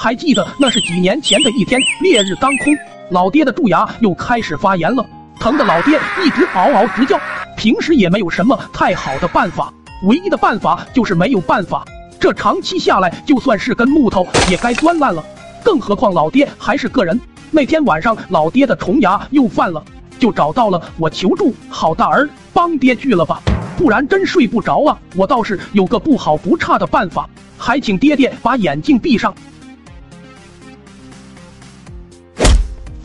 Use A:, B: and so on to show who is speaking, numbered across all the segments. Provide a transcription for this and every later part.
A: 还记得那是几年前的一天，烈日当空，老爹的蛀牙又开始发炎了，疼的老爹一直嗷嗷直叫。平时也没有什么太好的办法，唯一的办法就是没有办法。这长期下来，就算是根木头也该钻烂了。更何况老爹还是个人。那天晚上，老爹的虫牙又犯了，就找到了我求助。好大儿，帮爹锯了吧，不然真睡不着啊！我倒是有个不好不差的办法，还请爹爹把眼睛闭上。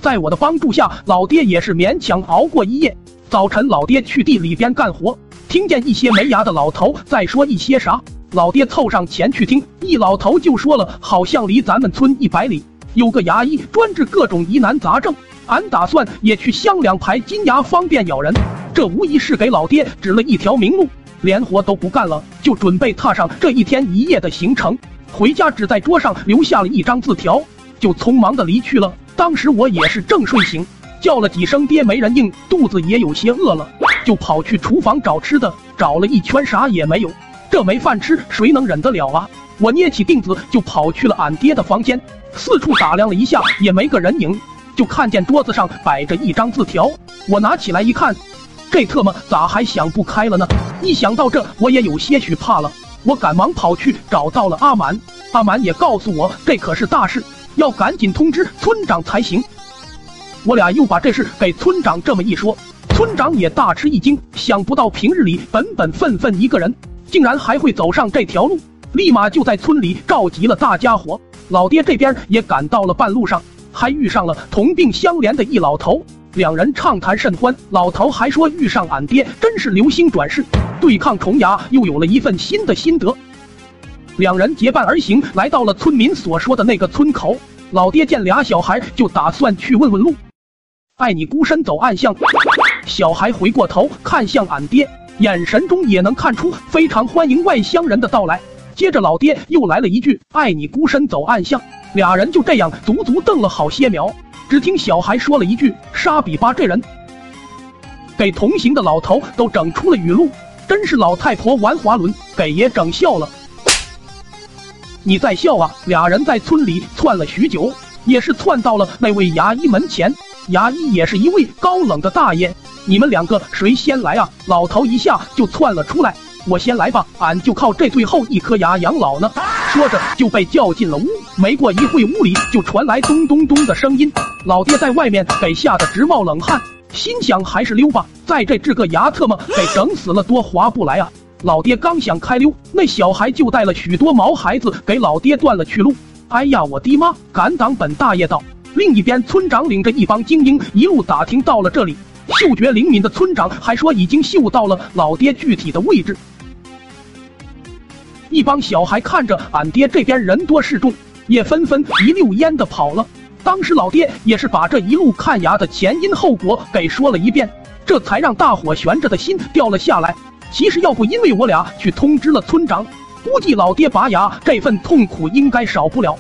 A: 在我的帮助下，老爹也是勉强熬过一夜。早晨，老爹去地里边干活，听见一些没牙的老头在说一些啥。老爹凑上前去听，一老头就说了，好像离咱们村一百里有个牙医专治各种疑难杂症，俺打算也去镶两排金牙，方便咬人。这无疑是给老爹指了一条明路，连活都不干了，就准备踏上这一天一夜的行程。回家只在桌上留下了一张字条，就匆忙的离去了。当时我也是正睡醒。叫了几声爹没人应，肚子也有些饿了，就跑去厨房找吃的，找了一圈啥也没有，这没饭吃谁能忍得了啊？我捏起锭子就跑去了俺爹的房间，四处打量了一下也没个人影，就看见桌子上摆着一张字条，我拿起来一看，这特么咋还想不开了呢？一想到这我也有些许怕了，我赶忙跑去找到了阿满，阿满也告诉我这可是大事，要赶紧通知村长才行。我俩又把这事给村长这么一说，村长也大吃一惊，想不到平日里本本分分一个人，竟然还会走上这条路，立马就在村里召集了大家伙。老爹这边也赶到了半路上，还遇上了同病相怜的一老头，两人畅谈甚欢。老头还说遇上俺爹真是流星转世，对抗虫牙又有了一份新的心得。两人结伴而行，来到了村民所说的那个村口。老爹见俩小孩，就打算去问问路。爱你孤身走暗巷，小孩回过头看向俺爹，眼神中也能看出非常欢迎外乡人的到来。接着老爹又来了一句：“爱你孤身走暗巷。”俩人就这样足足瞪了好些秒。只听小孩说了一句：“沙比巴这人。”给同行的老头都整出了语录，真是老太婆玩滑轮，给爷整笑了。你在笑啊？俩人在村里窜了许久，也是窜到了那位牙医门前。牙医也是一位高冷的大爷，你们两个谁先来啊？老头一下就窜了出来，我先来吧，俺就靠这最后一颗牙养老呢。说着就被叫进了屋。没过一会，屋里就传来咚咚咚的声音，老爹在外面给吓得直冒冷汗，心想还是溜吧，在这治个牙特么给整死了多划不来啊！老爹刚想开溜，那小孩就带了许多毛孩子给老爹断了去路。哎呀，我的妈！敢挡本大爷道！另一边，村长领着一帮精英一路打听到了这里。嗅觉灵敏的村长还说已经嗅到了老爹具体的位置。一帮小孩看着俺爹这边人多势众，也纷纷一溜烟的跑了。当时老爹也是把这一路看牙的前因后果给说了一遍，这才让大伙悬着的心掉了下来。其实要不因为我俩去通知了村长，估计老爹拔牙这份痛苦应该少不了。